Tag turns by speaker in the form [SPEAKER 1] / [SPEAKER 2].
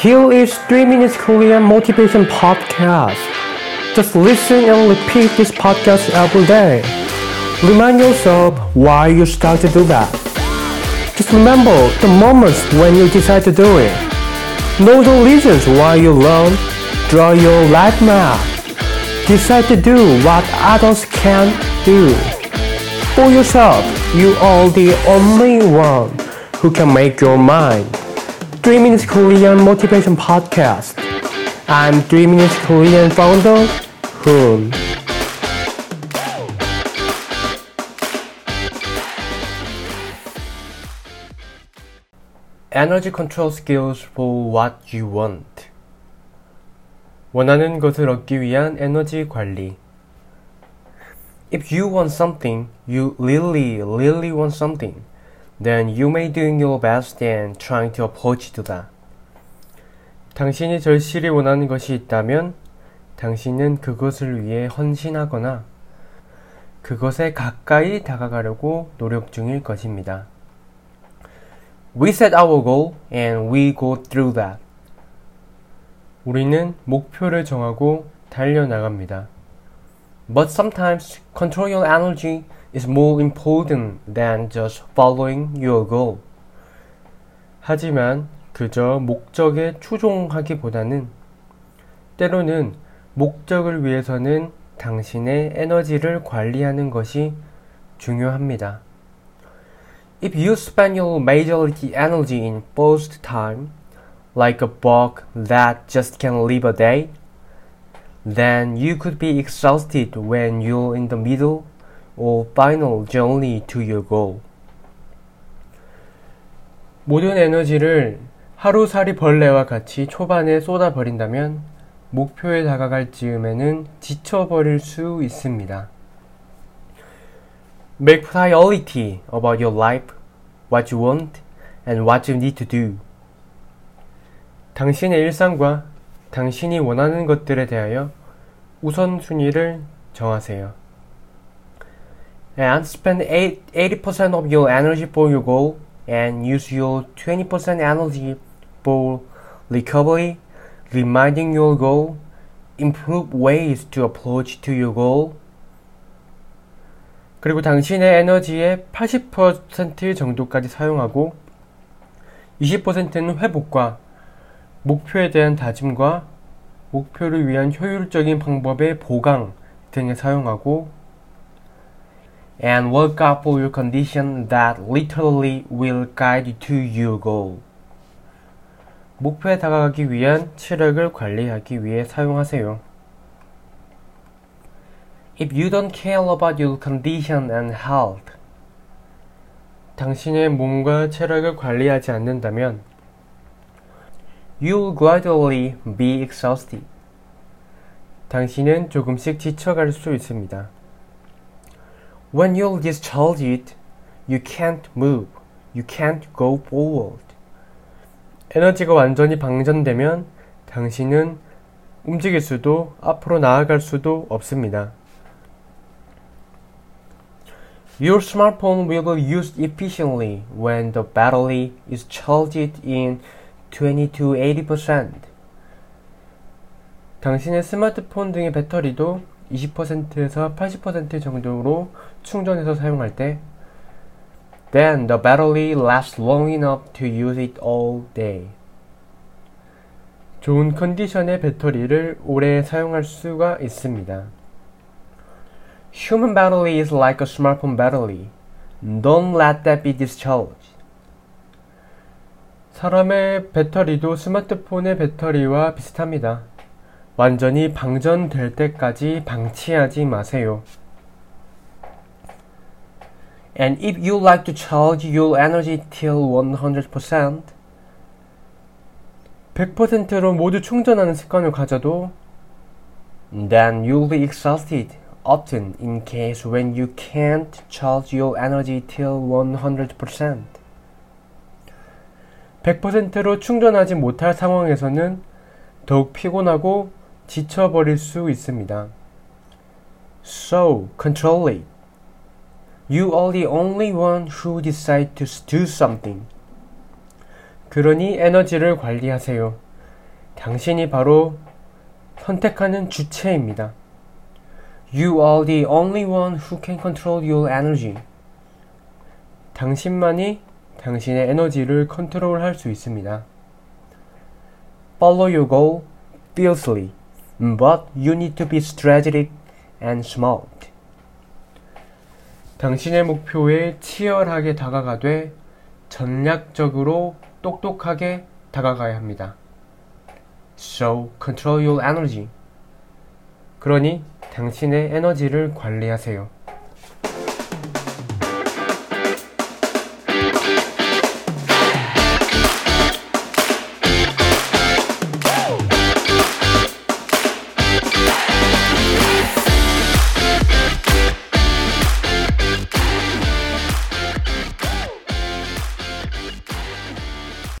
[SPEAKER 1] Here is 3 Minutes Korean Motivation Podcast. Just listen and repeat this podcast every day. Remind yourself why you start to do that. Just remember the moments when you decide to do it. Know the reasons why you learn. Draw your life map. Decide to do what others can't do. For yourself, you are the only one who can make your mind. 3 Minutes Korean Motivation Podcast. I'm 3 Minutes Korean founder, Hoon. Energy control skills for what you want. 원하는 것을 얻기 위한 에너지 관리. If you want something, you really, really want something, Then you may doing your best and trying to approach to that. 당신이 절실히 원하는 것이 있다면 당신은 그것을 위해 헌신하거나 그것에 가까이 다가가려고 노력 중일 것입니다. We set our goal and we go through that. 우리는 목표를 정하고 달려나갑니다. But sometimes control your energy is more important than just following your goal. 하지만 그저 목적에 추종하기보다는 때로는 목적을 위해서는 당신의 에너지를 관리하는 것이 중요합니다. If you spend your majority energy in first time, like a bug that just can't live a day, then you could be exhausted when you're in the middle or final journey to your goal. 모든 에너지를 하루살이 벌레와 같이 초반에 쏟아버린다면 목표에 다가갈 즈음에는 지쳐버릴 수 있습니다. Make priority about your life, what you want, and what you need to do. 당신의 일상과 당신이 원하는 것들에 대하여 우선순위를 정하세요. And spend 80% of your energy for your goal and use your 20% energy for recovery, reminding your goal, improve ways to approach to your goal. 그리고 당신의 에너지의 80% 정도까지 사용하고 20%는 회복과 목표에 대한 다짐과 목표를 위한 효율적인 방법의 보강 등에 사용하고 and work out for your condition that literally will guide you to your goal. 목표에 다가가기 위한 체력을 관리하기 위해 사용하세요. If you don't care about your condition and health, 당신의 몸과 체력을 관리하지 않는다면 You'll gradually be exhausted. 당신은 조금씩 지쳐갈 수 있습니다. When you're discharged, you can't move. You can't go forward. 에너지가 완전히 방전되면 당신은 움직일 수도 앞으로 나아갈 수도 없습니다. Your smartphone will be used efficiently when the battery is charged in 20 to 80%. 당신의 스마트폰 등의 배터리도 20%에서 80% 정도로 충전해서 사용할 때 Then the battery lasts long enough to use it all day. 좋은 컨디션의 배터리를 오래 사용할 수가 있습니다. Human battery is like a smartphone battery. Don't let that be discharged. 사람의 배터리도 스마트폰의 배터리와 비슷합니다. 완전히 방전될 때까지 방치하지 마세요. And if you like to charge your energy till 100%, 100%로 모두 충전하는 습관을 가져도 then you'll be exhausted often in case when you can't charge your energy till 100%. 100%로 충전하지 못할 상황에서는 더욱 피곤하고 지쳐버릴 수 있습니다. So, control it. You are the only one who decide to do something. 그러니 에너지를 관리하세요. 당신이 바로 선택하는 주체입니다. You are the only one who can control your energy. 당신만이 당신의 에너지를 컨트롤할 수 있습니다. Follow your goal fiercely, but you need to be strategic and smart. 당신의 목표에 치열하게 다가가되 전략적으로 똑똑하게 다가가야 합니다. So control your energy. 그러니 당신의 에너지를 관리하세요.